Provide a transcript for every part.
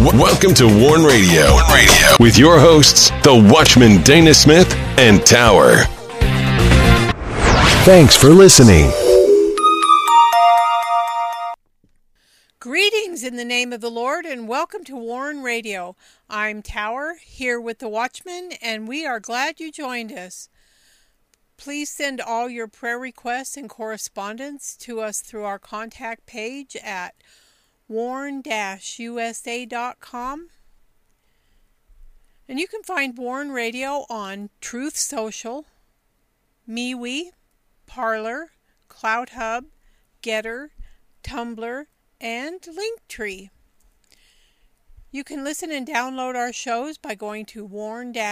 Welcome to Warn Radio. Warn Radio with your hosts, the Watchman Dana Smith and Tower. Thanks for listening. Greetings in the name of the Lord and welcome to Warn Radio. I'm Tower here with the Watchman and we are glad you joined us. Please send all your prayer requests and correspondence to us through our contact page at warn-usa.com. And you can find Warn Radio on Truth Social, MeWe, Parler, CloutHub, Gettr, Tumblr, and Linktree. You can listen and download our shows by going to warn-usa.com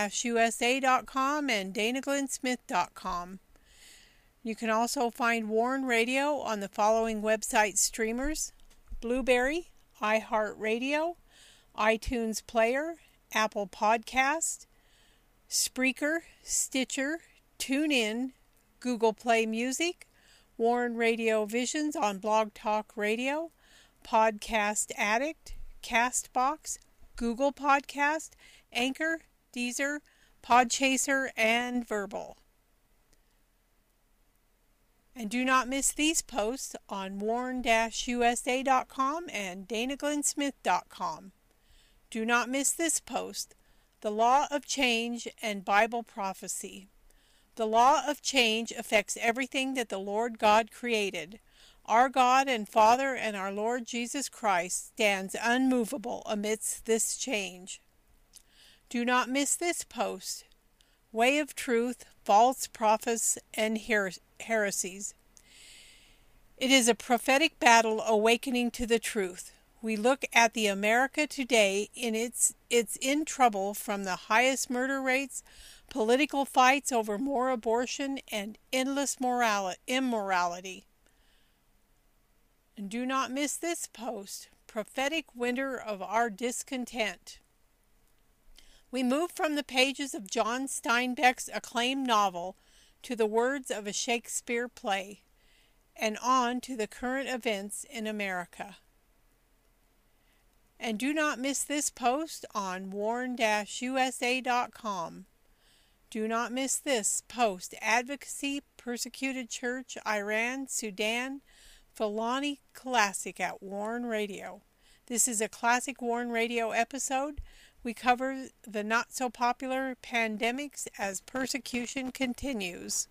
and danaglennsmith.com. You can also find Warn Radio on the following website streamers Blubrry, iHeartRadio, iTunes Player, Apple Podcast, Spreaker, Stitcher, TuneIn, Google Play Music, Warn Radio Visions on Blog Talk Radio, Podcast Addict, Castbox, Google Podcast, Anchor, Deezer, Podchaser, and Verbal. And do not miss these posts on warn-usa.com and danaglennsmith.com. Do not miss this post, The Law of Change and Bible Prophecy. The law of change affects everything that the Lord God created. Our God and Father and our Lord Jesus Christ stands unmovable amidst this change. Do not miss this post. Way of Truth, False Prophets, and Her- Heresies. It is a prophetic battle awakening to the truth. We look at the America today in its it's in trouble from the highest murder rates, political fights over more abortion, and endless morality, immorality. And do not miss this post Prophetic Winter of Our Discontent. We move from the pages of John Steinbeck's acclaimed novel to the words of a Shakespeare play, and on to the current events in America. And do not miss this post on warn-usa.com. Do not miss this post Advocacy, Persecuted Church, Iran, Sudan, Fulani Classic at Warn Radio. This is a classic Warn Radio episode. We cover the not so popular pandemics as persecution continues.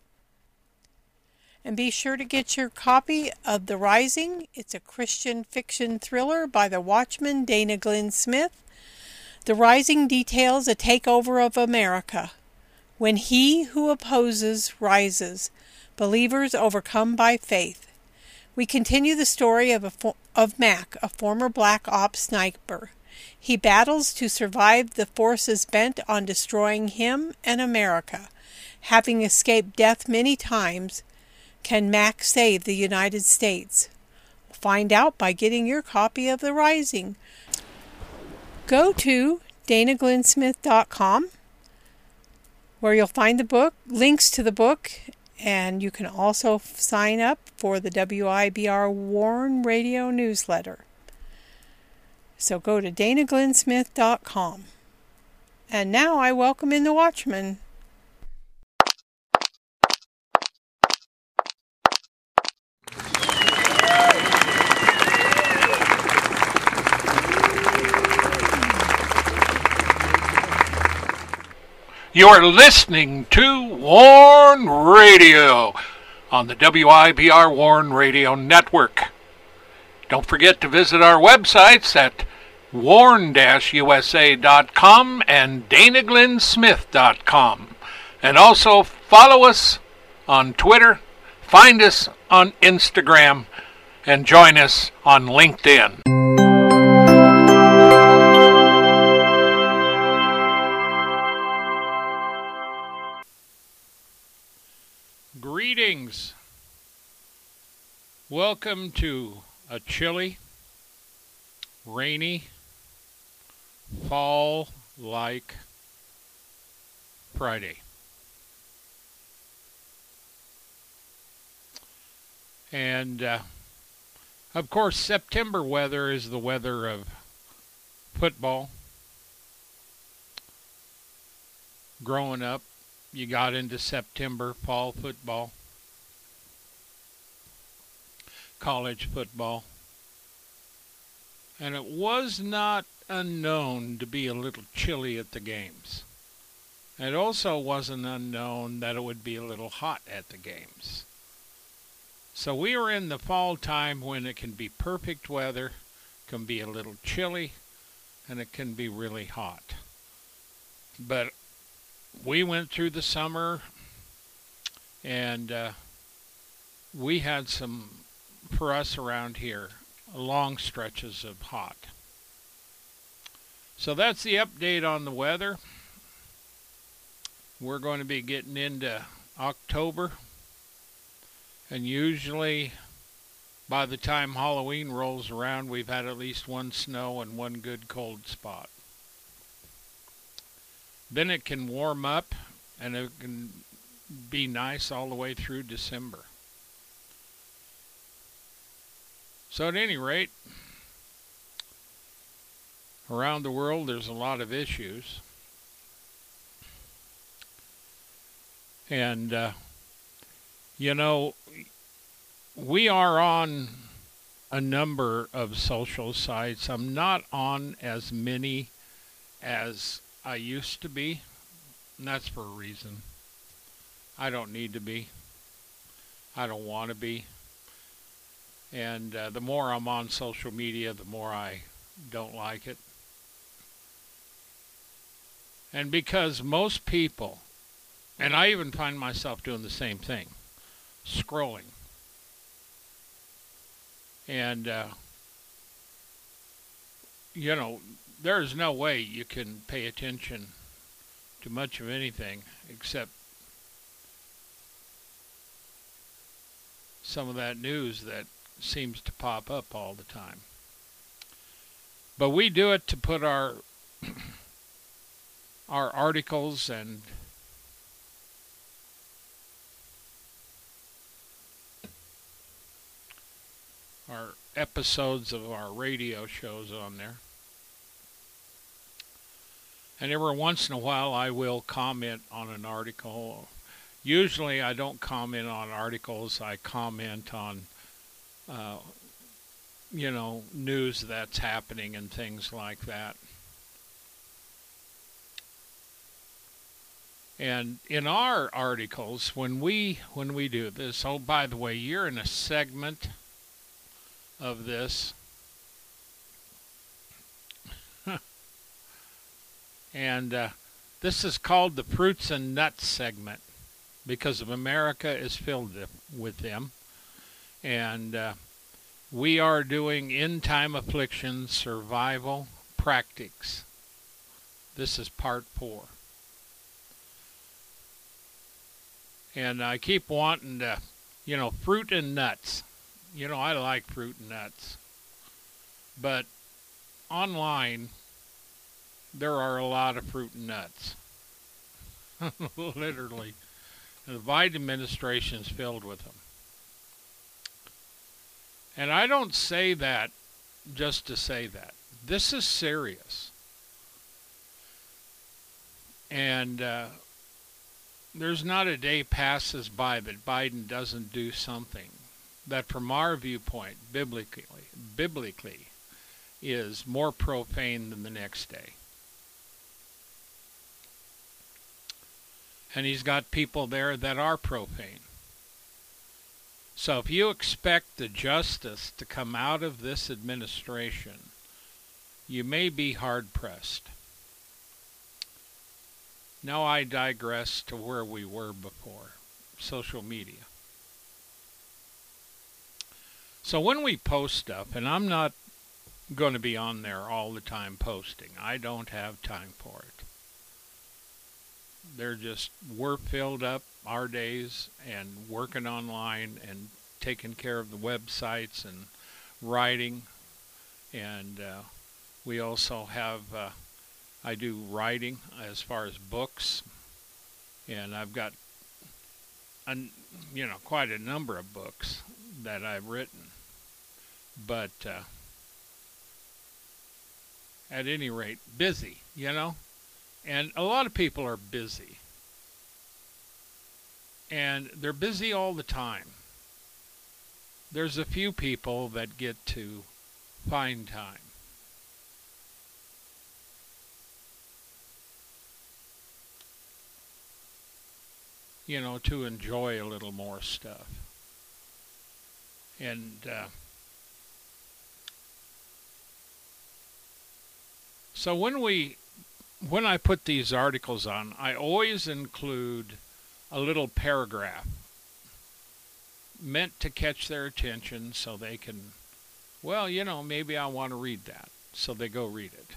And be sure to get your copy of The Rising. It's a Christian fiction thriller by the Watchman Dana Glenn Smith. The Rising details a takeover of America. When he who opposes rises, believers overcome by faith. We continue the story of, fo- of Mac, a former black ops sniper. He battles to survive the forces bent on destroying him and America. Having escaped death many times, can Mac save the United States? Find out by getting your copy of The Rising. Go to danaglennsmith.com where you'll find the book, links to the book, and you can also sign up for the WIBR Warn Radio newsletter. So go to danaglennsmith.com. And now I welcome in the Watchman. You are listening to Warn Radio on the WIBR Warn Radio Network. Don't forget to visit our websites at warn-usa.com and danaglennsmith.com. And also follow us on Twitter, find us on Instagram, and join us on LinkedIn. Greetings. Welcome to a chilly, rainy, fall like Friday. And uh, of course, September weather is the weather of football. Growing up, you got into September, fall football, college football. And it was not unknown to be a little chilly at the games. It also wasn't unknown that it would be a little hot at the games. So we are in the fall time when it can be perfect weather, can be a little chilly, and it can be really hot. But we went through the summer and uh, we had some, for us around here, long stretches of hot. So that's the update on the weather. We're going to be getting into October. And usually, by the time Halloween rolls around, we've had at least one snow and one good cold spot. Then it can warm up and it can be nice all the way through December. So, at any rate, around the world there's a lot of issues. And, uh, you know, we are on a number of social sites. I'm not on as many as I used to be, and that's for a reason. I don't need to be. I don't want to be. And uh, the more I'm on social media, the more I don't like it. And because most people and I even find myself doing the same thing, scrolling. And, uh, you know, there's no way you can pay attention to much of anything except some of that news that seems to pop up all the time. But we do it to put our our articles and our episodes of our radio shows on there. And every once in a while, I will comment on an article. Usually, I don't comment on articles. I comment on, uh, you know, news that's happening and things like that. And in our articles, when we when we do this, oh by the way, you're in a segment of this. and uh, this is called the fruits and nuts segment because of America is filled with them. And uh, we are doing end time affliction survival practices. This is part four. And I keep wanting to, you know, fruit and nuts you know, I like fruit and nuts. But online, there are a lot of fruit and nuts. Literally. And the Biden administration is filled with them. And I don't say that just to say that. This is serious. And uh, there's not a day passes by that Biden doesn't do something that from our viewpoint, biblically, biblically, is more profane than the next day. And he's got people there that are profane. So if you expect the justice to come out of this administration, you may be hard pressed. Now I digress to where we were before social media. So when we post stuff, and I'm not going to be on there all the time posting, I don't have time for it. They're just, we're filled up our days and working online and taking care of the websites and writing. And uh, we also have, uh, I do writing as far as books. And I've got, you know, quite a number of books that I've written. But uh, at any rate, busy, you know? And a lot of people are busy. And they're busy all the time. There's a few people that get to find time. You know, to enjoy a little more stuff. And uh, so when we when I put these articles on, I always include a little paragraph meant to catch their attention so they can, well, you know, maybe I want to read that. So they go read it.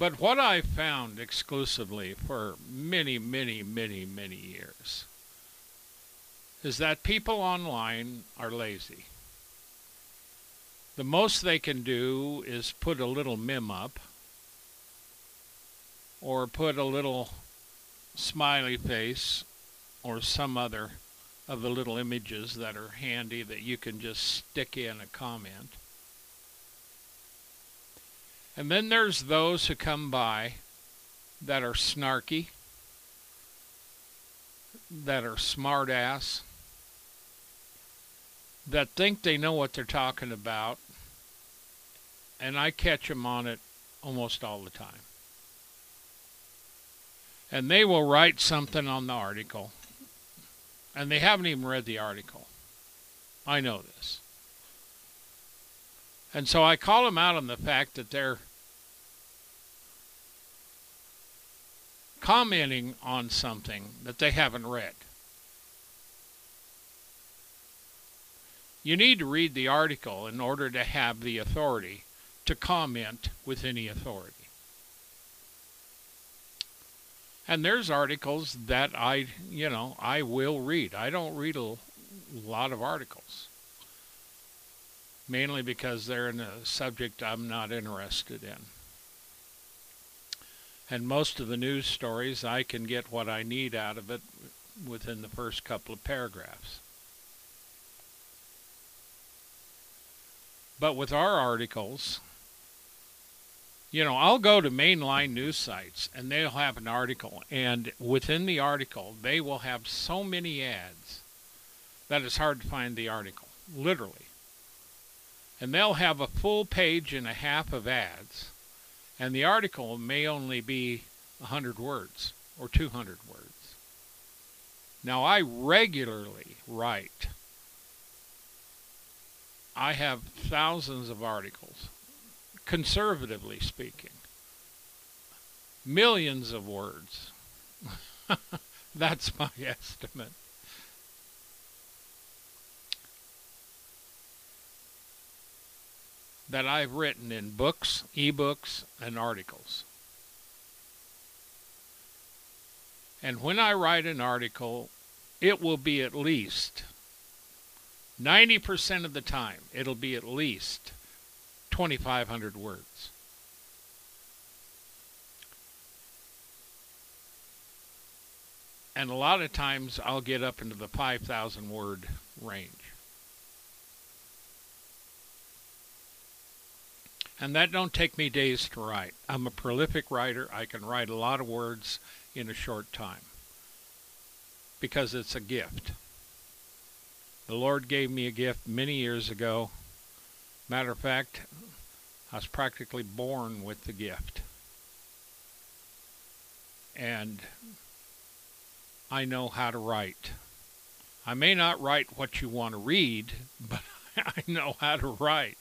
But what I found exclusively for many, many, many, many years is that people online are lazy. The most they can do is put a little mim up or put a little smiley face or some other of the little images that are handy that you can just stick in a comment. And then there's those who come by that are snarky, that are smart ass, that think they know what they're talking about and I catch them on it almost all the time. And they will write something on the article, and they haven't even read the article. I know this. And so I call them out on the fact that they're commenting on something that they haven't read. You need to read the article in order to have the authority to comment with any authority. And there's articles that I, you know, I will read. I don't read a lot of articles. Mainly because they're in a subject I'm not interested in. And most of the news stories, I can get what I need out of it within the first couple of paragraphs. But with our articles, you know, I'll go to mainline news sites and they'll have an article, and within the article, they will have so many ads that it's hard to find the article, literally. And they'll have a full page and a half of ads, and the article may only be 100 words or 200 words. Now, I regularly write, I have thousands of articles conservatively speaking. Millions of words. That's my estimate. That I've written in books, ebooks, and articles. And when I write an article, it will be at least 90% of the time, it'll be at least 2,500 words. And a lot of times I'll get up into the 5,000 word range. And that don't take me days to write. I'm a prolific writer. I can write a lot of words in a short time because it's a gift. The Lord gave me a gift many years ago. Matter of fact, I was practically born with the gift. And I know how to write. I may not write what you want to read, but I know how to write.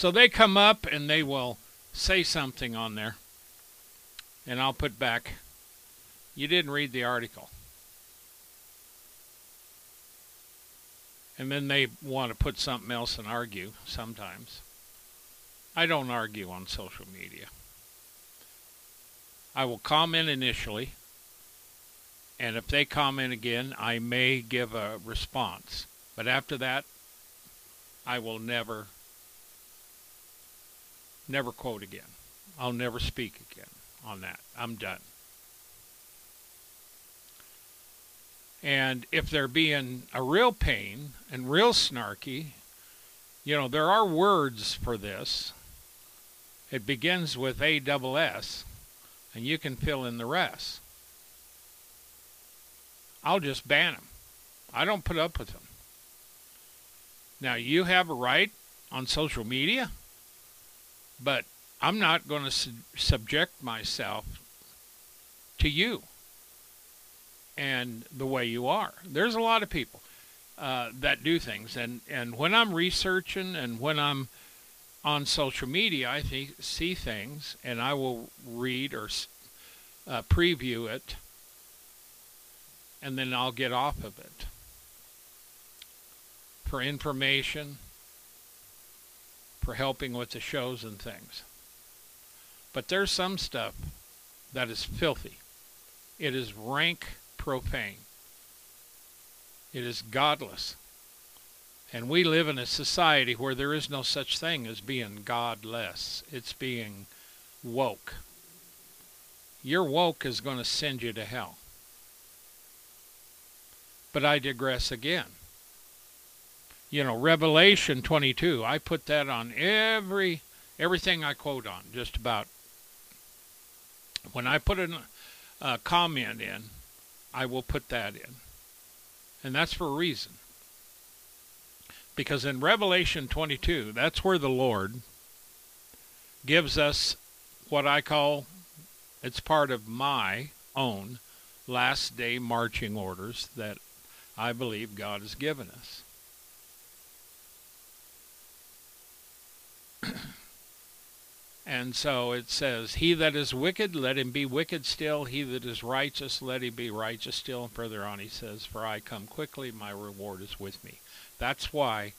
So they come up and they will say something on there, and I'll put back, you didn't read the article. And then they want to put something else and argue sometimes. I don't argue on social media. I will comment initially, and if they comment again, I may give a response. But after that, I will never, never quote again. I'll never speak again on that. I'm done. And if they're being a real pain and real snarky, you know, there are words for this. It begins with A double S, and you can fill in the rest. I'll just ban them. I don't put up with them. Now, you have a right on social media, but I'm not going to su- subject myself to you and the way you are. There's a lot of people uh, that do things, and and when I'm researching and when I'm on social media, I th- see things, and I will read or uh, preview it, and then I'll get off of it for information, for helping with the shows and things. But there's some stuff that is filthy. It is rank profane. It is godless. And we live in a society where there is no such thing as being godless. It's being woke. Your woke is going to send you to hell. But I digress again. You know, Revelation 22, I put that on every everything I quote on, just about. When I put a comment in, I will put that in. And that's for a reason. Because in Revelation 22, that's where the Lord gives us what I call, it's part of my own last day marching orders that I believe God has given us. And so it says, He that is wicked, let him be wicked still. He that is righteous, let him be righteous still. And further on, he says, For I come quickly, my reward is with me. That's why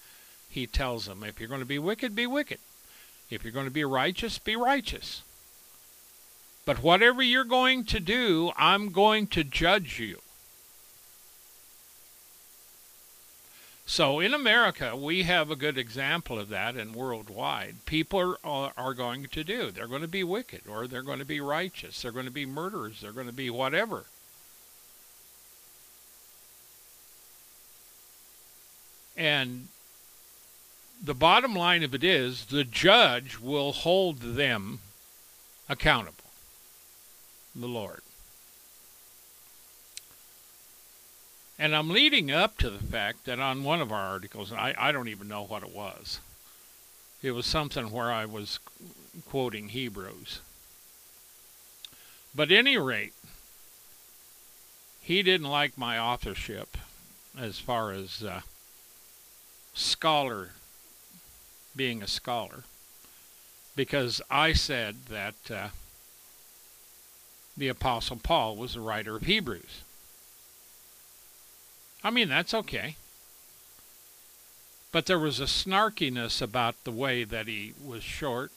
he tells them, If you're going to be wicked, be wicked. If you're going to be righteous, be righteous. But whatever you're going to do, I'm going to judge you. So in America, we have a good example of that, and worldwide, people are, are going to do. They're going to be wicked, or they're going to be righteous. They're going to be murderers. They're going to be whatever. And the bottom line of it is the judge will hold them accountable, the Lord. And I'm leading up to the fact that on one of our articles, I, I don't even know what it was. It was something where I was quoting Hebrews. But any rate, he didn't like my authorship as far as uh, scholar, being a scholar, because I said that uh, the Apostle Paul was the writer of Hebrews. I mean, that's okay. But there was a snarkiness about the way that he was short.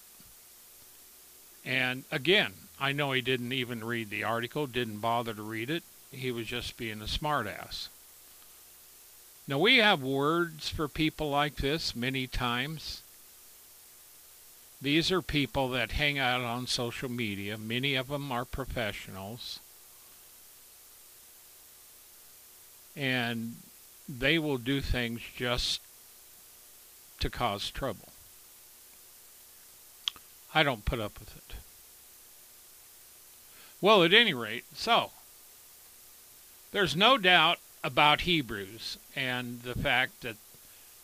And again, I know he didn't even read the article, didn't bother to read it. He was just being a smartass. Now, we have words for people like this many times. These are people that hang out on social media. Many of them are professionals. And they will do things just to cause trouble. I don't put up with it. Well, at any rate, so there's no doubt about Hebrews and the fact that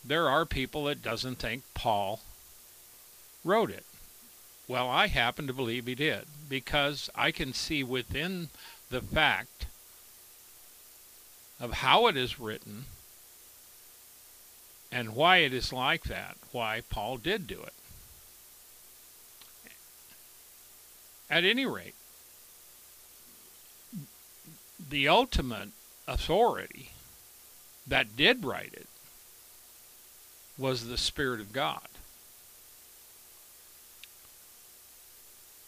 there are people that doesn't think Paul wrote it. Well, I happen to believe he did because I can see within the fact of how it is written and why it is like that, why Paul did do it. At any rate, the ultimate authority that did write it was the Spirit of God.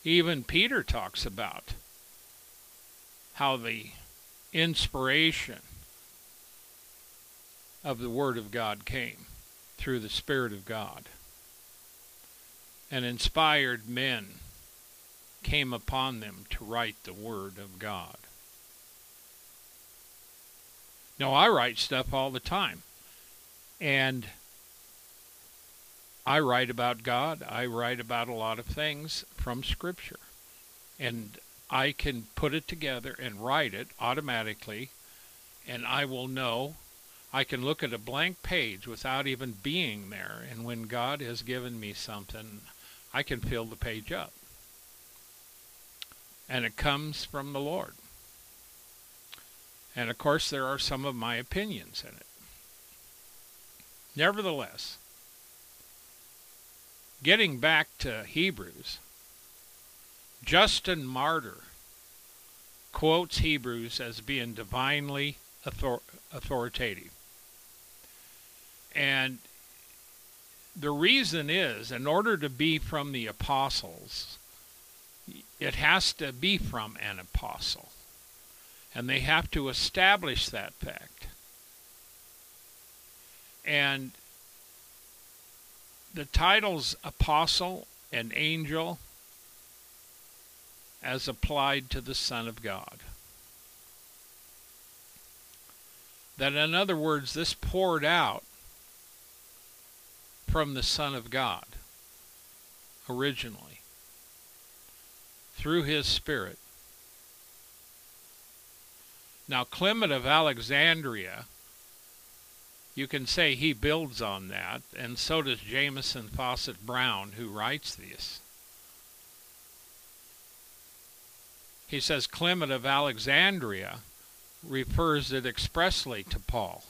Even Peter talks about how the inspiration of the Word of God came through the Spirit of God. And inspired men came upon them to write the Word of God. No, I write stuff all the time. And I write about God. I write about a lot of things from Scripture. And I can put it together and write it automatically, and I will know. I can look at a blank page without even being there, and when God has given me something, I can fill the page up. And it comes from the Lord. And of course, there are some of my opinions in it. Nevertheless, getting back to Hebrews, Justin Martyr quotes Hebrews as being divinely author- authoritative. And the reason is, in order to be from the apostles, it has to be from an apostle. And they have to establish that fact. And the titles apostle and angel as applied to the Son of God. That, in other words, this poured out from the Son of God originally through his Spirit. Now, Clement of Alexandria, you can say he builds on that, and so does Jamieson Fausset Brown, who writes this. He says Clement of Alexandria refers it expressly to Paul.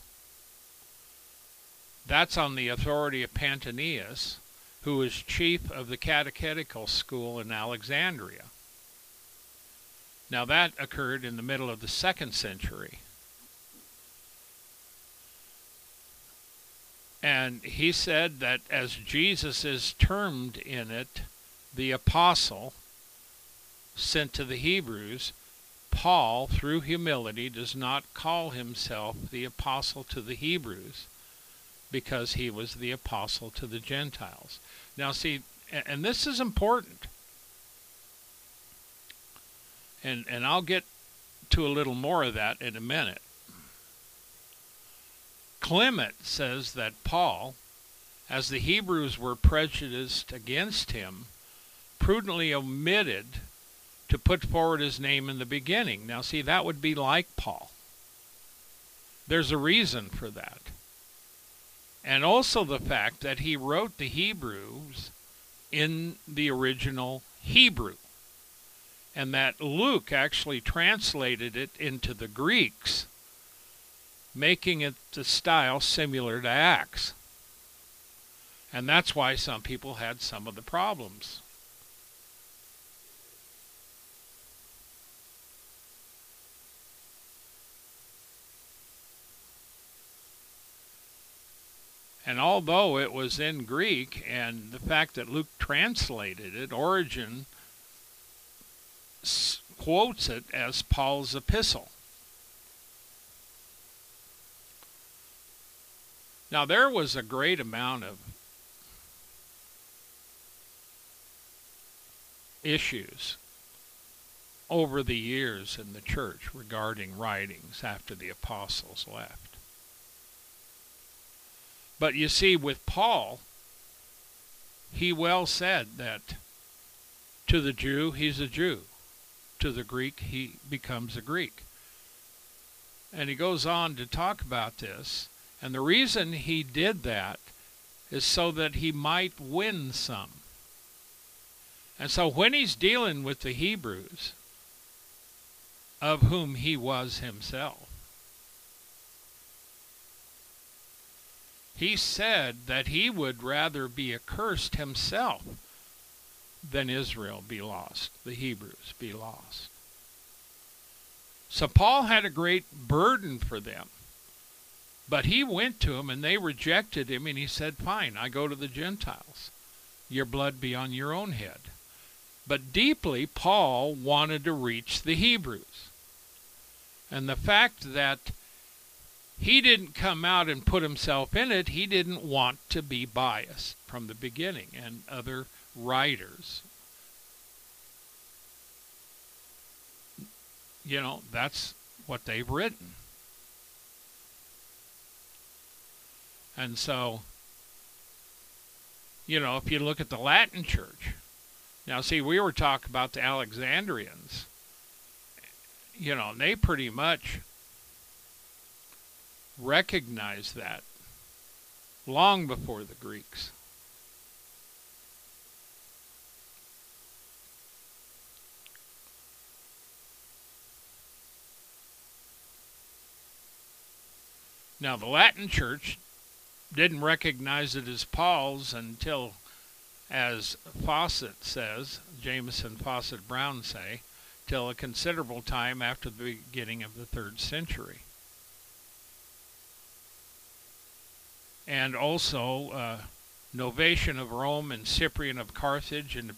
That's on the authority of Pantaenus, who was chief of the catechetical school in Alexandria. Now, that occurred in the middle of the second century. And he said that as Jesus is termed in it the apostle sent to the Hebrews, Paul, through humility, does not call himself the apostle to the Hebrews because he was the apostle to the Gentiles. Now, see, and this is important. And, and I'll get to a little more of that in a minute. Clement says that Paul, as the Hebrews were prejudiced against him, prudently omitted to put forward his name in the beginning. Now, see, that would be like Paul. There's a reason for that. And also the fact that he wrote the Hebrews in the original Hebrew. And that Luke actually translated it into the Greeks, making it the style similar to Acts. And that's why some people had some of the problems. And although it was in Greek, and the fact that Luke translated it, Origen quotes it as Paul's epistle. Now, there was a great amount of issues over the years in the church regarding writings after the apostles left. But you see, with Paul, he well said that to the Jew, he's a Jew. To the Greek, he becomes a Greek. And he goes on to talk about this. And the reason he did that is so that he might win some. And so when he's dealing with the Hebrews, of whom he was himself, he said that he would rather be accursed himself than Israel be lost, the Hebrews be lost. So Paul had a great burden for them. But he went to them and they rejected him, and he said, Fine, I go to the Gentiles. Your blood be on your own head. But deeply, Paul wanted to reach the Hebrews. And the fact that he didn't come out and put himself in it. He didn't want to be biased from the beginning. And other writers, you know, that's what they've written. And so, you know, if you look at the Latin church, now see, we were talking about the Alexandrians, you know, they pretty much recognized that long before the Greeks. Now, the Latin Church didn't recognize it as Paul's until, as Fausset says, Jamieson Fausset Brown say, till a considerable time after the beginning of the third century. And also, uh, Novatian of Rome and Cyprian of Carthage and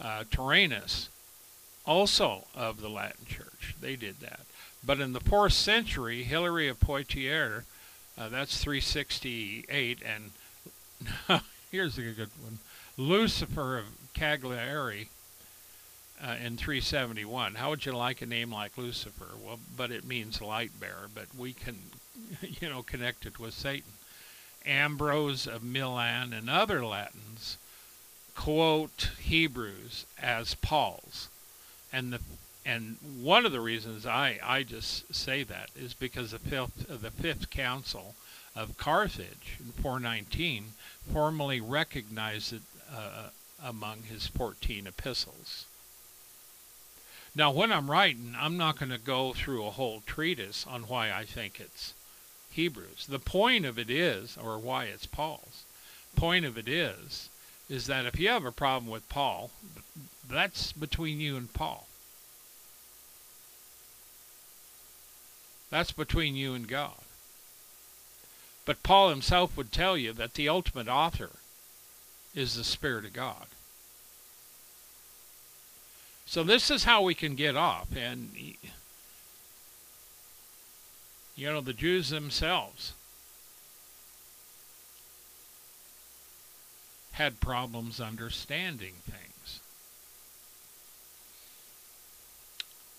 uh, Tyrannus, also of the Latin Church. They did that. But in the fourth century, Hilary of Poitiers, uh, that's 368, and here's a good one Lucifer of Cagliari uh, in 371. How would you like a name like Lucifer? Well, but it means light bearer, but we can, you know, connect it with Satan. Ambrose of Milan and other Latins quote Hebrews as Paul's. And the and one of the reasons I, I just say that is because the fifth, the fifth council of Carthage in 419 formally recognized it uh, among his 14 epistles. Now, when I'm writing, I'm not going to go through a whole treatise on why I think it's Hebrews. The point of it is, or why it's Paul's, point of it is, is that if you have a problem with Paul, that's between you and Paul. That's between you and God. But Paul himself would tell you that the ultimate author is the Spirit of God. So this is how we can get off. And, you know, the Jews themselves had problems understanding things.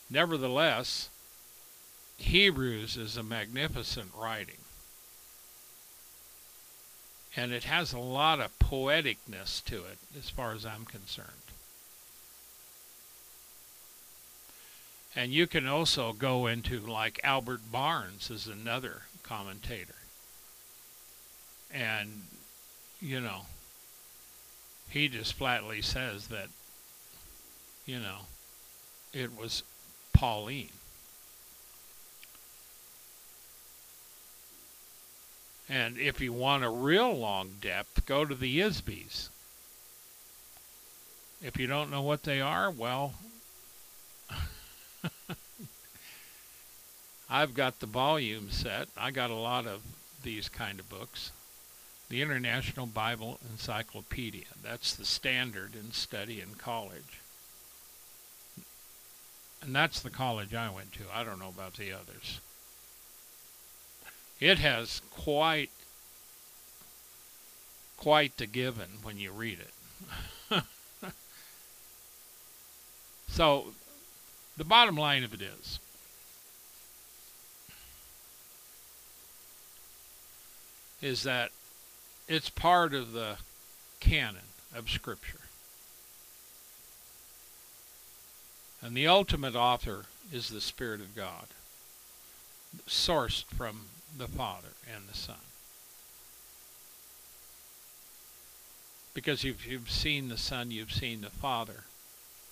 Nevertheless, Hebrews is a magnificent writing. And it has a lot of poeticness to it, as far as I'm concerned. And you can also go into, like, Albert Barnes is another commentator. And, you know, he just flatly says that, you know, it was Pauline. And if you want a real long depth, go to the ISBEs. If you don't know what they are, well, I've got the volume set. I got a lot of these kind of books. The International Bible Encyclopedia. That's the standard in study in college. And that's the college I went to. I don't know about the others. It has quite quite the given when you read it. so the bottom line of it is is that it's part of the canon of scripture. And the ultimate author is the Spirit of God, sourced from the Father and the Son. Because if you've seen the Son, you've seen the Father,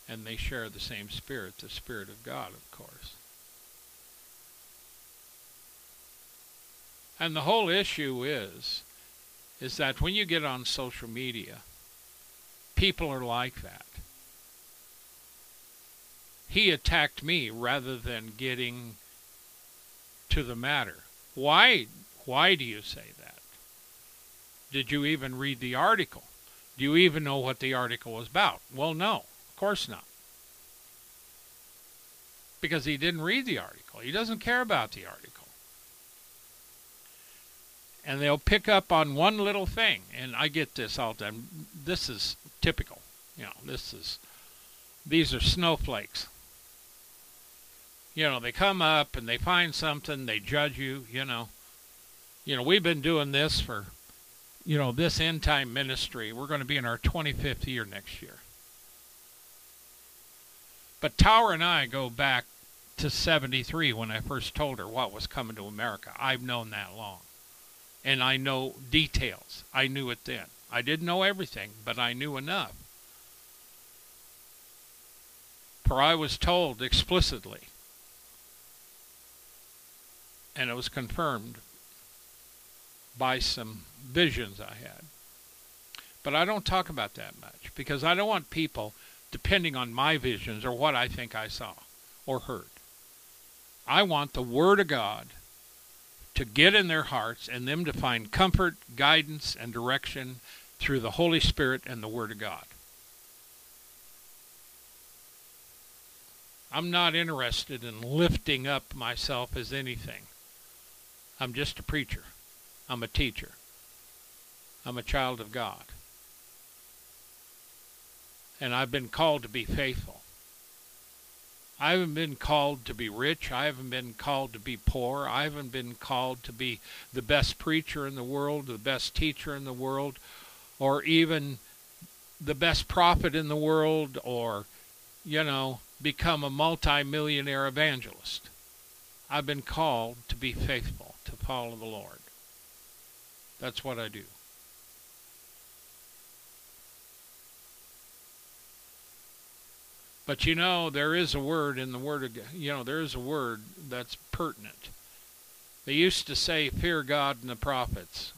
and they share the same Spirit, the Spirit of God, of course. And the whole issue is, is that when you get on social media, people are like that. He attacked me rather than getting to the matter. Why why do you say that? Did you even read the article? Do you even know what the article was about? Well, no, of course not. Because he didn't read the article. He doesn't care about the article. And they'll pick up on one little thing. And I get this all the time. This is typical. You know, this is, these are snowflakes you know, they come up and they find something, they judge you, you know. You know, we've been doing this for, you know, this end time ministry. We're going to be in our 25th year next year. But Tower and I go back to 73 when I first told her what was coming to America. I've known that long. And I know details. I knew it then. I didn't know everything, but I knew enough. For I was told explicitly, and it was confirmed by some visions I had. But I don't talk about that much because I don't want people depending on my visions or what I think I saw or heard. I want the Word of God to get in their hearts and them to find comfort, guidance, and direction through the Holy Spirit and the Word of God. I'm not interested in lifting up myself as anything. I'm just a preacher. I'm a teacher. I'm a child of God. And I've been called to be faithful. I haven't been called to be rich. I haven't been called to be poor. I haven't been called to be the best preacher in the world, the best teacher in the world, or even the best prophet in the world, or, you know, become a multimillionaire evangelist. I've been called to be faithful, to follow the Lord. That's what I do. But you know, there is a word in the word of God, you know, there is a word that's pertinent. They used to say, "Fear God and the prophets."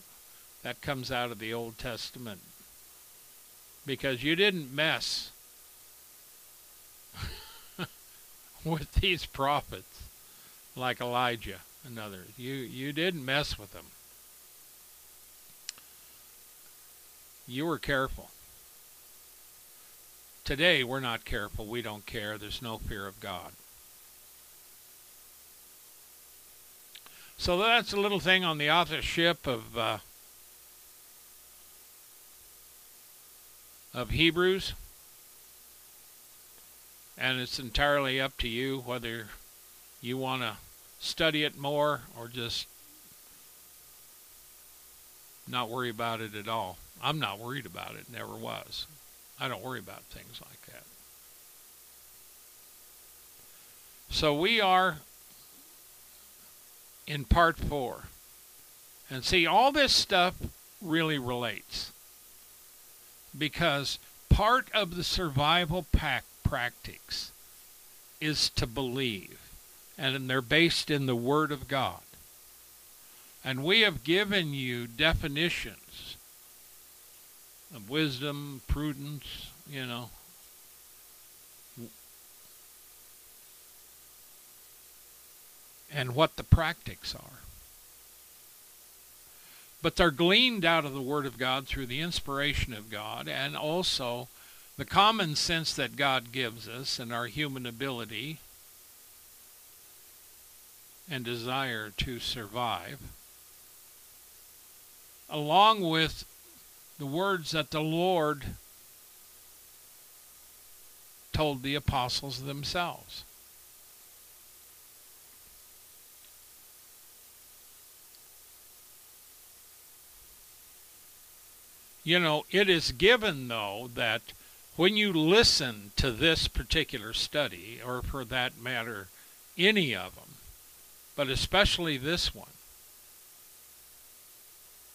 That comes out of the Old Testament because you didn't mess with these prophets like Elijah and others. You you didn't mess with them. You were careful. Today, we're not careful. We don't care. There's no fear of God. So that's a little thing on the authorship of uh, of Hebrews, and it's entirely up to you whether you want to study it more or just not worry about it at all. I'm not worried about it. Never was. I don't worry about things like that. So we are in part four. And see, all this stuff really relates. Because part of the survival pack practice is to believe. And they're based in the Word of God. And we have given you definitions of wisdom, prudence, you know. And what the practices are. But they're gleaned out of the Word of God through the inspiration of God and also the common sense that God gives us and our human ability and desire to survive, along with the words that the Lord told the apostles themselves. You know, it is given, though, that when you listen to this particular study, or for that matter, any of them, but especially this one,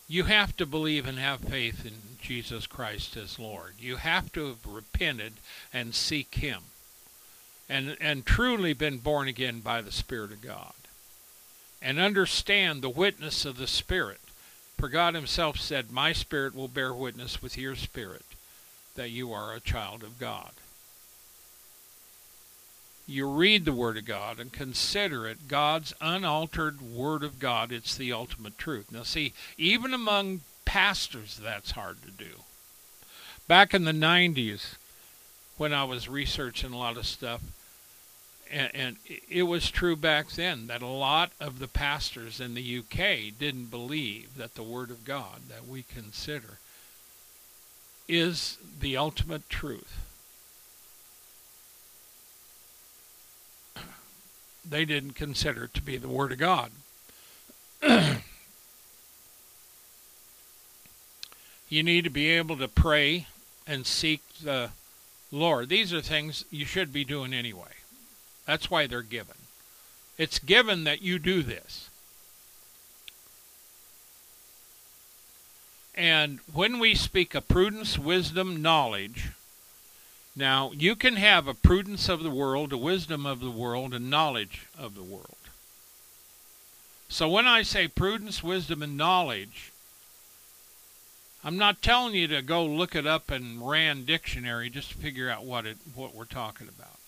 you have to believe and have faith in Jesus Christ as Lord. You have to have repented and seek Him and, and truly been born again by the Spirit of God. And understand the witness of the Spirit. For God Himself said, My Spirit will bear witness with your spirit that you are a child of God you read the Word of God and consider it God's unaltered Word of God. It's the ultimate truth. Now, see, even among pastors, that's hard to do. Back in the 90s, when I was researching a lot of stuff, and, and it was true back then that a lot of the pastors in the UK didn't believe that the Word of God that we consider is the ultimate truth. they didn't consider to be the Word of God. you need to be able to pray and seek the Lord. These are things you should be doing anyway. That's why they're given. It's given that you do this. And when we speak of prudence, wisdom, knowledge, now you can have a prudence of the world, a wisdom of the world, and knowledge of the world. So when I say prudence, wisdom, and knowledge, I'm not telling you to go look it up in Rand Dictionary just to figure out what it what we're talking about.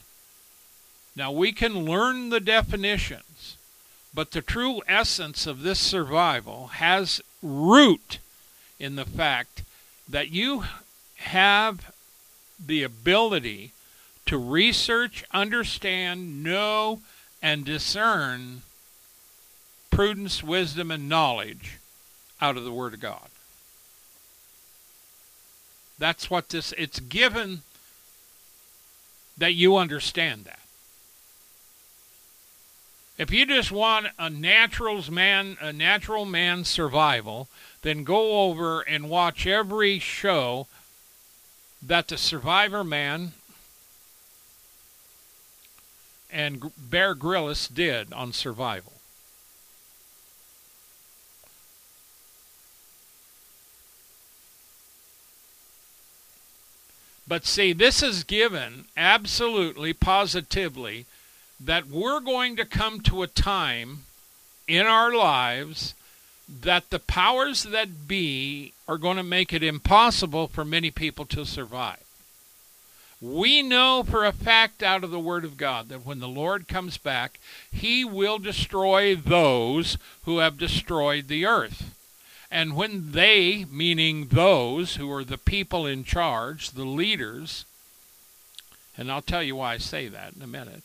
Now we can learn the definitions, but the true essence of this survival has root in the fact that you have the ability to research, understand, know, and discern prudence, wisdom, and knowledge out of the Word of God. That's what this, it's given that you understand that. If you just want a natural's man, a natural man's survival, then go over and watch every show that the Survivorman and Bear Grylls did on survival. But see, this is given absolutely, positively, that we're going to come to a time in our lives that the powers that be are going to make it impossible for many people to survive. We know for a fact out of the Word of God that when the Lord comes back, He will destroy those who have destroyed the earth. And when they, meaning those who are the people in charge, the leaders, and I'll tell you why I say that in a minute,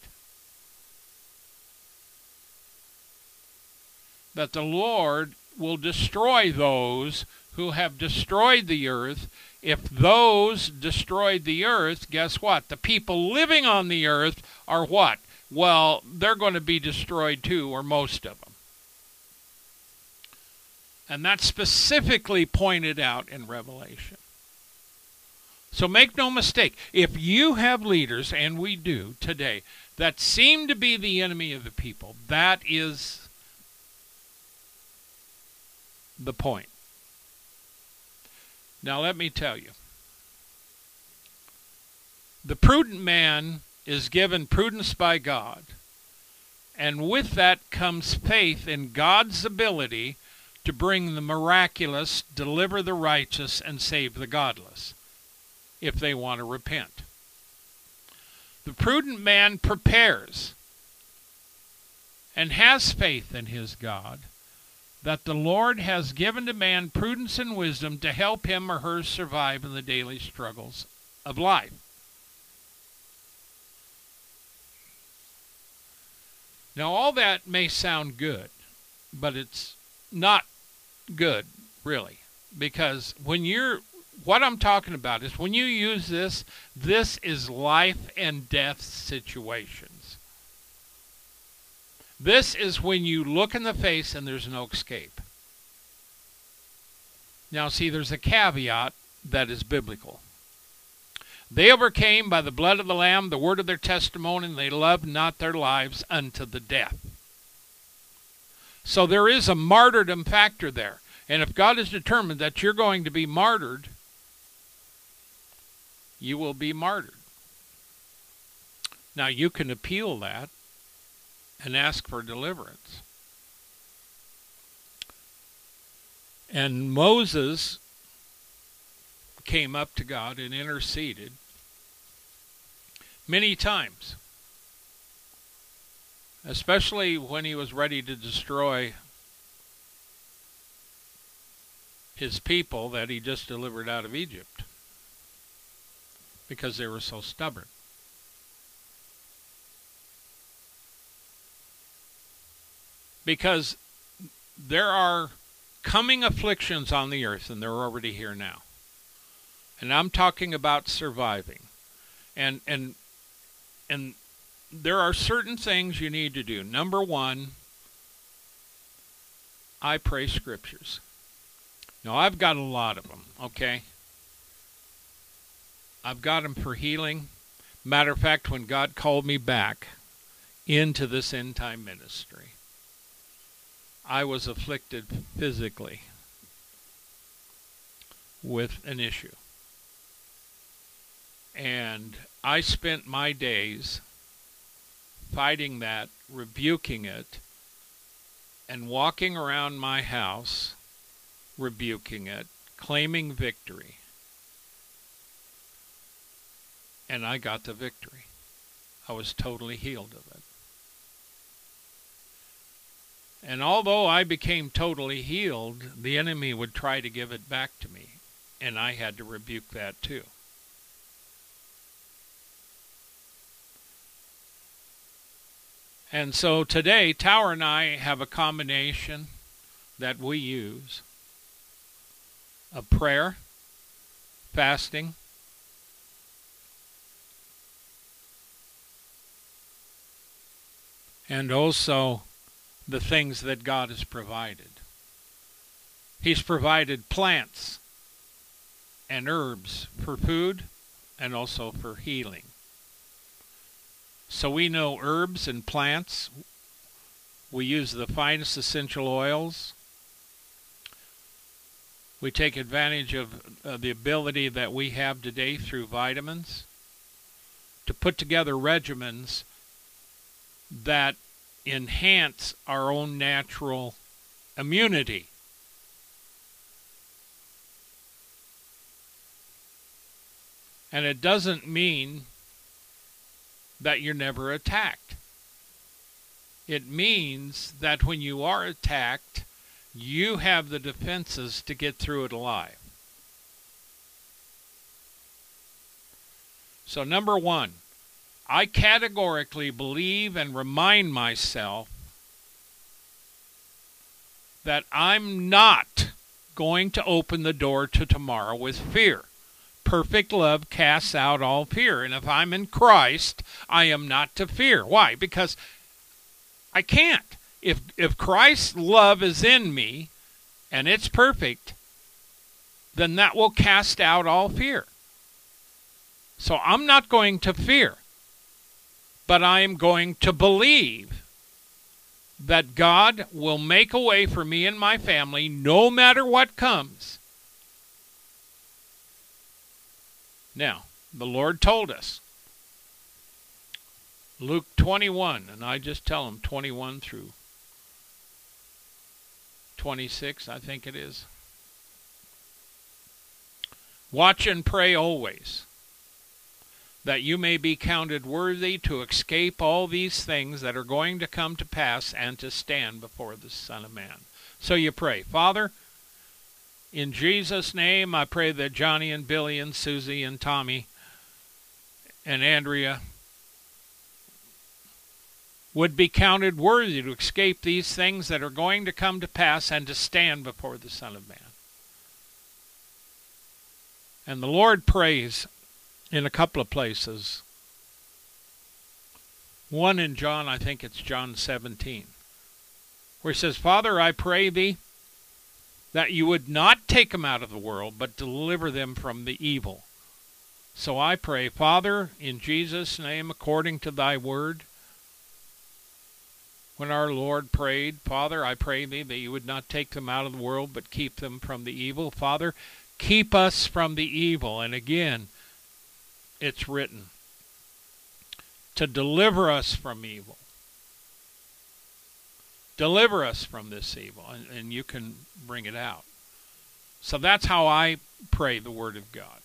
that the Lord will destroy those who have destroyed the earth. If those destroyed the earth, guess what? The people living on the earth are what? Well, they're going to be destroyed too, or most of them. And that's specifically pointed out in Revelation. So make no mistake, if you have leaders, and we do today, that seem to be the enemy of the people, that is the point. Now, let me tell you the prudent man is given prudence by God, and with that comes faith in God's ability to bring the miraculous, deliver the righteous, and save the godless, if they want to repent. The prudent man prepares and has faith in his God that the Lord has given to man prudence and wisdom to help him or her survive in the daily struggles of life. Now, all that may sound good, but it's not good, really, because when you're what I'm talking about is when you use this, this is life and death situations. This is when you look in the face and there's no escape. Now, see, there's a caveat that is biblical. They overcame by the blood of the Lamb, the word of their testimony, and they loved not their lives unto the death. So there is a martyrdom factor there. And if God is determined that you're going to be martyred, you will be martyred. Now, you can appeal that and ask for deliverance. And Moses came up to God and interceded many times especially when he was ready to destroy his people that he just delivered out of Egypt because they were so stubborn. Because there are coming afflictions on the earth, and they're already here now. And I'm talking about surviving. And and and there are certain things you need to do. Number one, I pray scriptures. Now, I've got a lot of them, okay? I've got them for healing. Matter of fact, when God called me back into this end time ministry, I was afflicted physically with an issue. And I spent my days fighting that, rebuking it, and walking around my house, rebuking it, claiming victory. And I got the victory. I was totally healed of it. And although I became totally healed, the enemy would try to give it back to me. And I had to rebuke that too. And so today, Tower and I have a combination that we use of prayer, fasting, and also the things that God has provided. He's provided plants and herbs for food and also for healing. So we know herbs and plants. We use the finest essential oils. We take advantage of uh, the ability that we have today through vitamins to put together regimens that enhance our own natural immunity. And it doesn't mean that you're never attacked. It means that when you are attacked, you have the defenses to get through it alive. So, number one, I categorically believe and remind myself that I'm not going to open the door to tomorrow with fear. Perfect love casts out all fear. And if I'm in Christ, I am not to fear. Why? Because I can't. If, if Christ's love is in me and it's perfect, then that will cast out all fear. So I'm not going to fear but I am going to believe that God will make a way for me and my family no matter what comes. Now, the Lord told us. Luke 21, and I just tell him 21 through 26, I think it is. Watch and pray always that you may be counted worthy to escape all these things that are going to come to pass and to stand before the Son of Man. So you pray, Father, in Jesus' name, I pray that Johnny and Billy and Susie and Tommy and Andrea would be counted worthy to escape these things that are going to come to pass and to stand before the Son of Man. And the Lord prays in a couple of places. One in John, I think it's John 17, where he says, Father, I pray thee that you would not take them out of the world, but deliver them from the evil. So I pray, Father, in Jesus' name, according to thy word, when our Lord prayed, Father, I pray thee that you would not take them out of the world, but keep them from the evil. Father, keep us from the evil. And again, it's written to deliver us from evil. Deliver us from this evil, and, and you can bring it out. So that's how I pray the Word of God.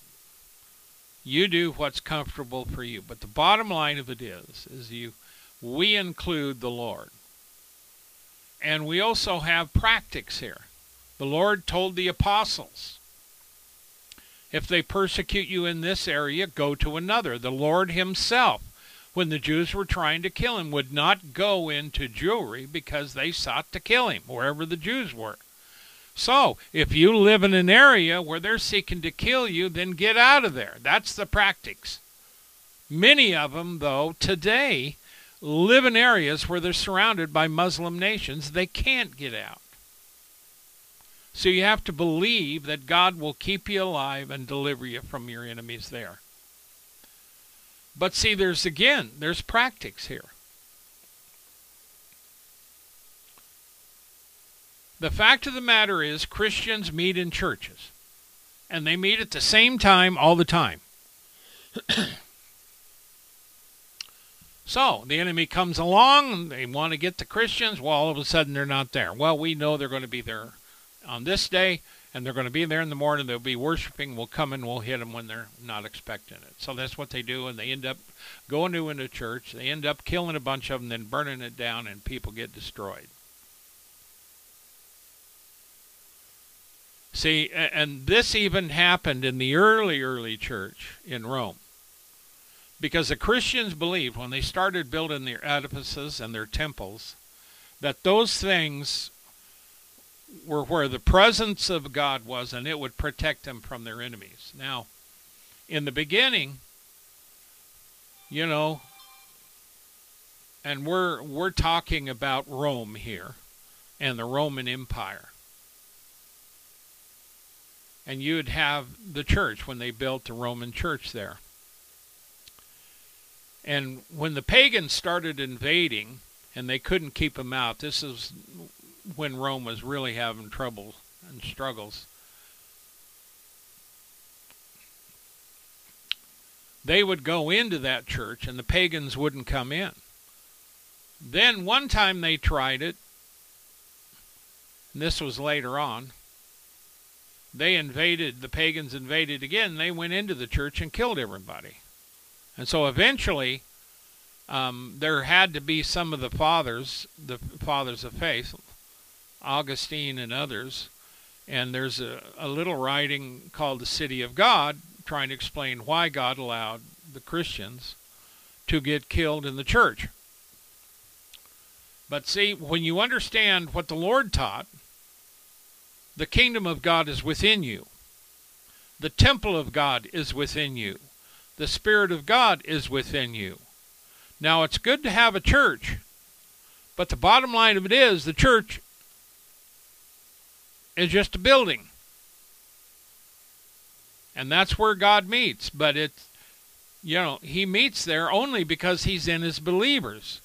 You do what's comfortable for you. But the bottom line of it is, is you we include the Lord. And we also have practice here. The Lord told the apostles, if they persecute you in this area, go to another. The Lord Himself, when the Jews were trying to kill him, would not go into Jewry because they sought to kill him wherever the Jews were. So, if you live in an area where they're seeking to kill you, then get out of there. That's the practice. Many of them, though, today live in areas where they're surrounded by Muslim nations. They can't get out. So you have to believe that God will keep you alive and deliver you from your enemies there. But see, there's again, there's practice here. The fact of the matter is, Christians meet in churches, and they meet at the same time all the time. so the enemy comes along, and they want to get the Christians. Well, all of a sudden they're not there. Well, we know they're going to be there on this day, and they're going to be there in the morning. They'll be worshiping. We'll come and we'll hit them when they're not expecting it. So that's what they do, and they end up going to into church. They end up killing a bunch of them, then burning it down, and people get destroyed. See, and this even happened in the early, early church in Rome. Because the Christians believed when they started building their edifices and their temples that those things were where the presence of God was and it would protect them from their enemies. Now, in the beginning, you know, and we're we're talking about Rome here and the Roman Empire and you'd have the church when they built the Roman church there. And when the pagans started invading and they couldn't keep them out, this is when Rome was really having trouble and struggles. They would go into that church and the pagans wouldn't come in. Then one time they tried it, and this was later on, they invaded, the pagans invaded again. They went into the church and killed everybody. And so eventually, um, there had to be some of the fathers, the fathers of faith, Augustine and others. And there's a, a little writing called The City of God trying to explain why God allowed the Christians to get killed in the church. But see, when you understand what the Lord taught, the kingdom of God is within you. The temple of God is within you. The Spirit of God is within you. Now, it's good to have a church, but the bottom line of it is the church is just a building. And that's where God meets. But it's, you know, He meets there only because He's in His believers.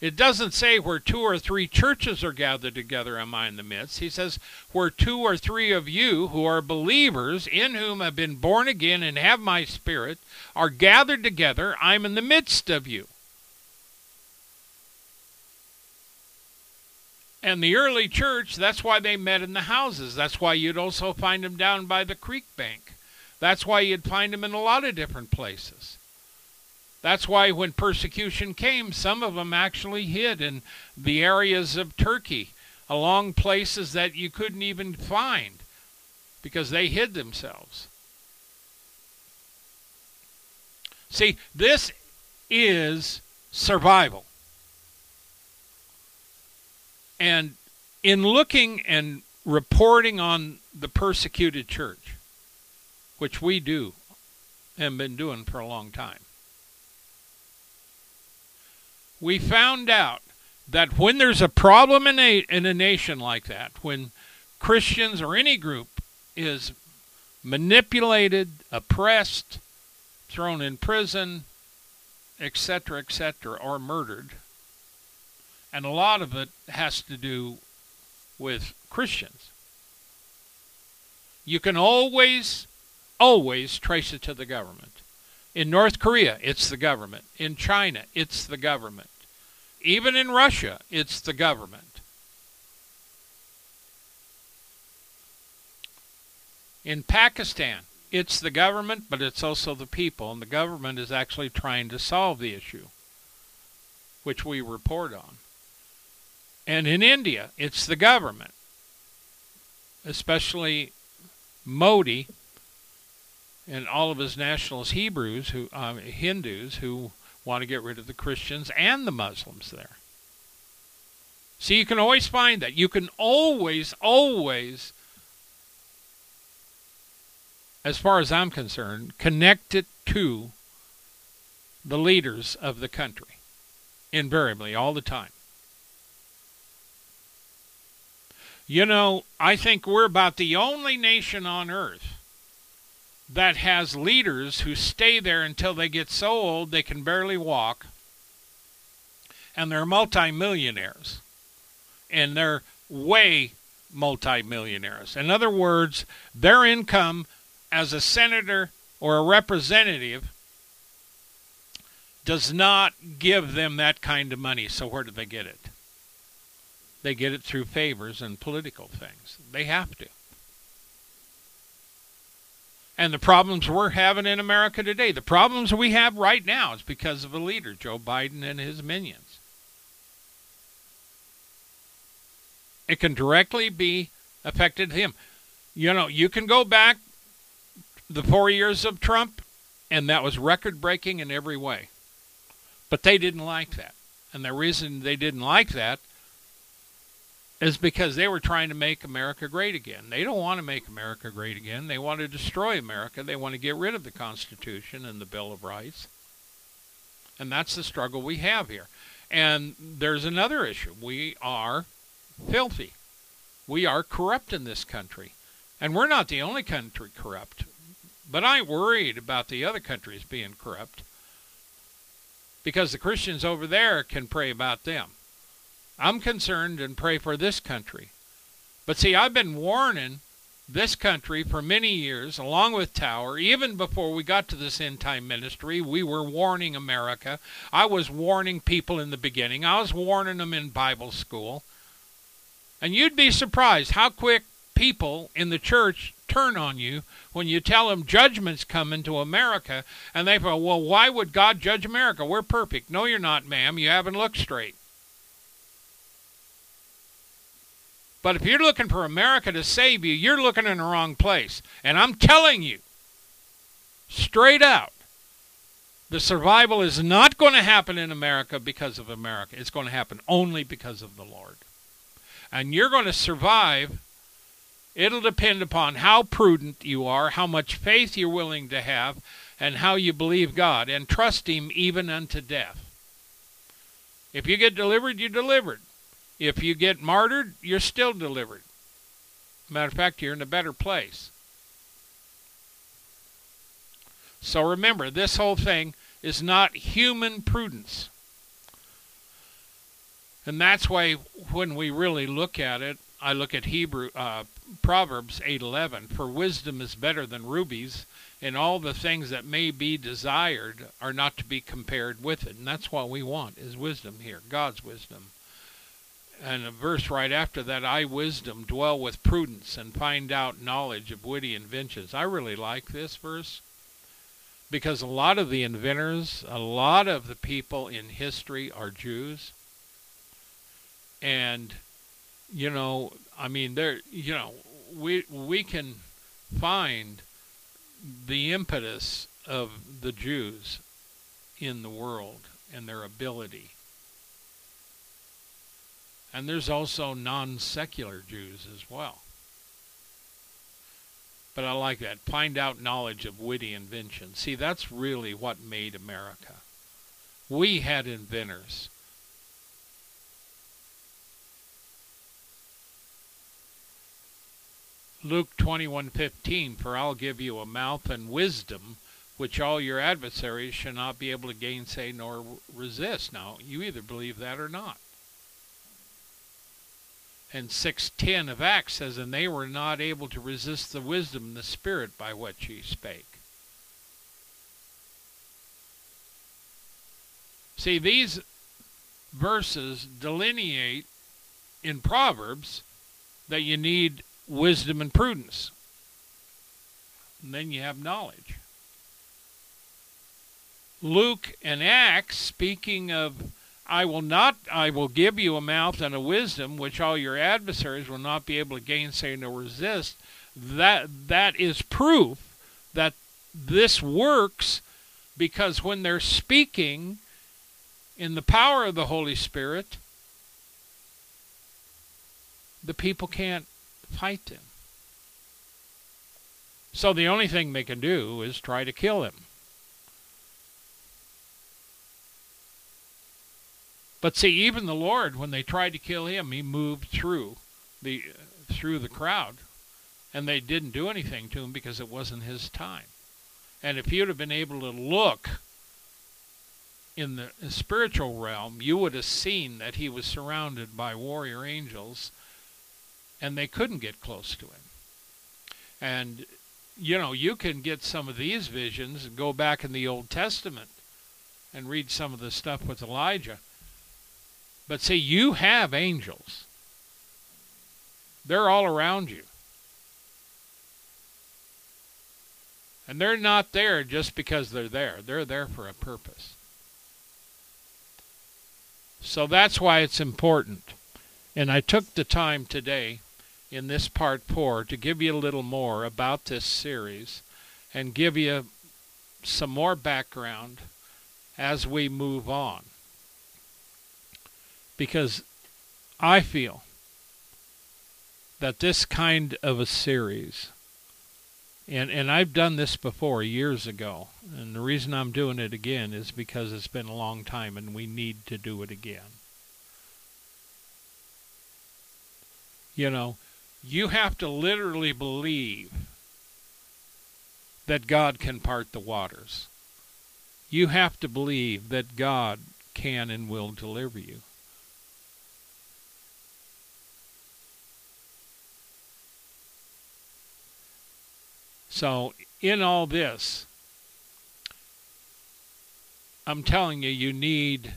It doesn't say where two or three churches are gathered together am I in the midst. He says where two or three of you who are believers in whom have been born again and have my spirit are gathered together, I'm in the midst of you. And the early church, that's why they met in the houses. That's why you'd also find them down by the creek bank. That's why you'd find them in a lot of different places. That's why when persecution came, some of them actually hid in the areas of Turkey, along places that you couldn't even find, because they hid themselves. See, this is survival. And in looking and reporting on the persecuted church, which we do and been doing for a long time, we found out that when there's a problem in a, in a nation like that, when Christians or any group is manipulated, oppressed, thrown in prison, etc., etc., or murdered, and a lot of it has to do with Christians. You can always, always trace it to the government. In North Korea, it's the government. In China, it's the government. Even in Russia, it's the government. In Pakistan, it's the government, but it's also the people, and the government is actually trying to solve the issue, which we report on. And in India, it's the government, especially Modi and all of his nationalist Hebrews, who um, Hindus, who want to get rid of the Christians and the Muslims there. See, you can always find that. You can always, always, as far as I'm concerned, connect it to the leaders of the country, invariably, all the time. You know, I think we're about the only nation on earth that has leaders who stay there until they get so old they can barely walk, and they're multimillionaires. And they're way multimillionaires. In other words, their income as a senator or a representative does not give them that kind of money. So where do they get it? They get it through favors and political things. They have to. And the problems we're having in America today, the problems we have right now is because of a leader, Joe Biden and his minions. It can directly be affected him. You know, you can go back the four years of Trump, and that was record breaking in every way. But they didn't like that. And the reason they didn't like that is because they were trying to make America great again. They don't want to make America great again. They want to destroy America. They want to get rid of the Constitution and the Bill of Rights. And that's the struggle we have here. And there's another issue. We are filthy. We are corrupt in this country. And we're not the only country corrupt. But I ain't worried about the other countries being corrupt because the Christians over there can pray about them. I'm concerned and pray for this country. But see, I've been warning this country for many years, along with Tower, even before we got to this end time ministry, we were warning America. I was warning people in the beginning, I was warning them in Bible school. And you'd be surprised how quick people in the church turn on you when you tell them judgment's coming to America. And they go, well, why would God judge America? We're perfect. No, you're not, ma'am. You haven't looked straight. But if you're looking for America to save you, you're looking in the wrong place. And I'm telling you, straight out, the survival is not going to happen in America because of America. It's going to happen only because of the Lord and you're going to survive. It'll depend upon how prudent you are, how much faith you're willing to have, and how you believe God and trust Him even unto death. If you get delivered, you're delivered. If you get martyred, you're still delivered. Matter of fact, you're in a better place. So remember, this whole thing is not human prudence. And that's why when we really look at it, I look at Hebrew uh, Proverbs 8:11, for wisdom is better than rubies, and all the things that may be desired are not to be compared with it. And that's what we want is wisdom here, God's wisdom. And a verse right after that, I wisdom dwell with prudence and find out knowledge of witty inventions. I really like this verse because a lot of the inventors, a lot of the people in history are Jews and you know, I mean, there, you know, we we can find the impetus of the Jews in the world and their ability. And there's also non secular Jews as well. But I like that. Find out knowledge of witty invention. See, that's really what made America. We had inventors. Luke 21:15 For I'll give you a mouth and wisdom which all your adversaries shall not be able to gainsay nor resist. Now, you either believe that or not. And 6:10 of Acts says and they were not able to resist the wisdom and the spirit by which he spake. See, these verses delineate in Proverbs that you need wisdom and prudence. And then you have knowledge. Luke and Acts, speaking of, I will not, I will give you a mouth and a wisdom which all your adversaries will not be able to gainsay nor resist. That that is proof that this works because when they're speaking in the power of the Holy Spirit, the people can't fight them. So the only thing they can do is try to kill him. But see, even the Lord, when they tried to kill him, he moved through the through the crowd, and they didn't do anything to him because it wasn't his time. And if you'd have been able to look in the spiritual realm, you would have seen that he was surrounded by warrior angels, and they couldn't get close to him. And you know, you can get some of these visions and go back in the Old Testament and read some of the stuff with Elijah. But see, you have angels. They're all around you. And they're not there just because they're there. They're there for a purpose. So that's why it's important. And I took the time today in this part four to give you a little more about this series and give you some more background as we move on. Because I feel that this kind of a series, and, and I've done this before years ago, and the reason I'm doing it again is because it's been a long time and we need to do it again. You know, you have to literally believe that God can part the waters. You have to believe that God can and will deliver you. So, in all this, I'm telling you, you need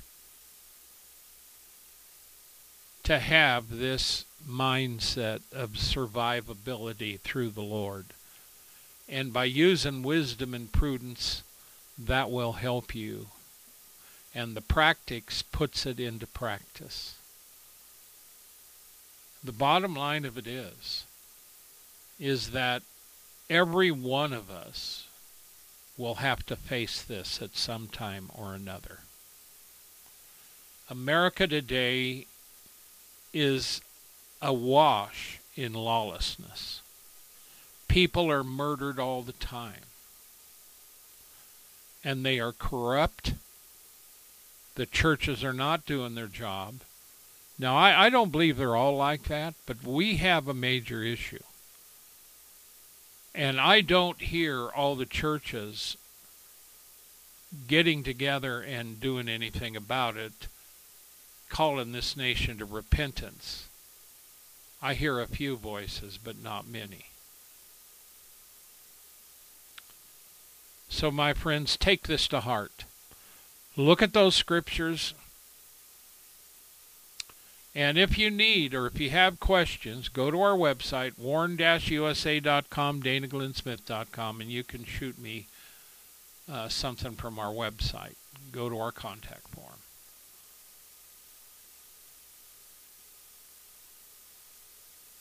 to have this mindset of survivability through the Lord. And by using wisdom and prudence, that will help you. And the practice puts it into practice. The bottom line of it is, is that every one of us will have to face this at some time or another. America today is awash in lawlessness. People are murdered all the time. And they are corrupt. The churches are not doing their job. Now, I, I don't believe they're all like that, but we have a major issue. And I don't hear all the churches getting together and doing anything about it, calling this nation to repentance. I hear a few voices, but not many. So, my friends, take this to heart. Look at those scriptures. And if you need or if you have questions, go to our website, warn-usa.com, danaglennsmith.com, and you can shoot me uh, something from our website. Go to our contact form.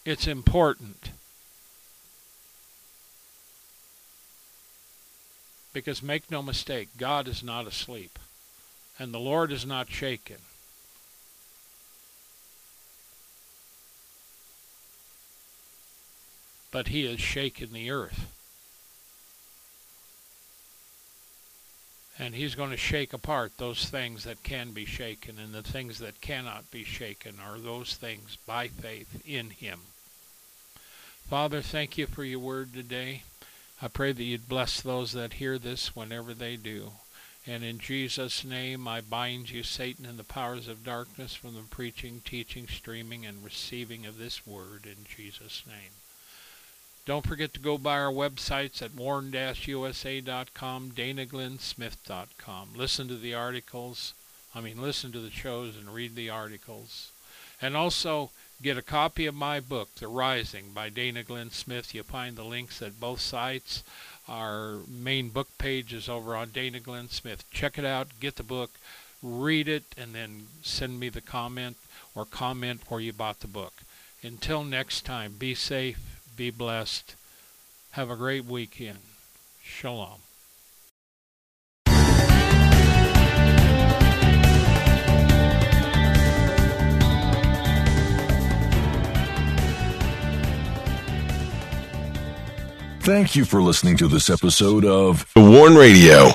It's important. Because make no mistake, God is not asleep, and the Lord is not shaken. But he has shaken the earth. And he's going to shake apart those things that can be shaken, and the things that cannot be shaken are those things by faith in him. Father, thank you for your word today. I pray that you'd bless those that hear this whenever they do. And in Jesus' name, I bind you, Satan, and the powers of darkness from the preaching, teaching, streaming, and receiving of this word in Jesus' name. Don't forget to go by our websites at warn-usa.com, danaglennsmith.com. Listen to the articles. I mean, listen to the shows and read the articles. And also, Get a copy of my book, The Rising by Dana Glenn Smith. You'll find the links at both sites. Our main book page is over on Dana Glenn Smith. Check it out, get the book, read it, and then send me the comment or comment where you bought the book. Until next time, be safe, be blessed, have a great weekend. Shalom. Thank you for listening to this episode of The Warn Radio.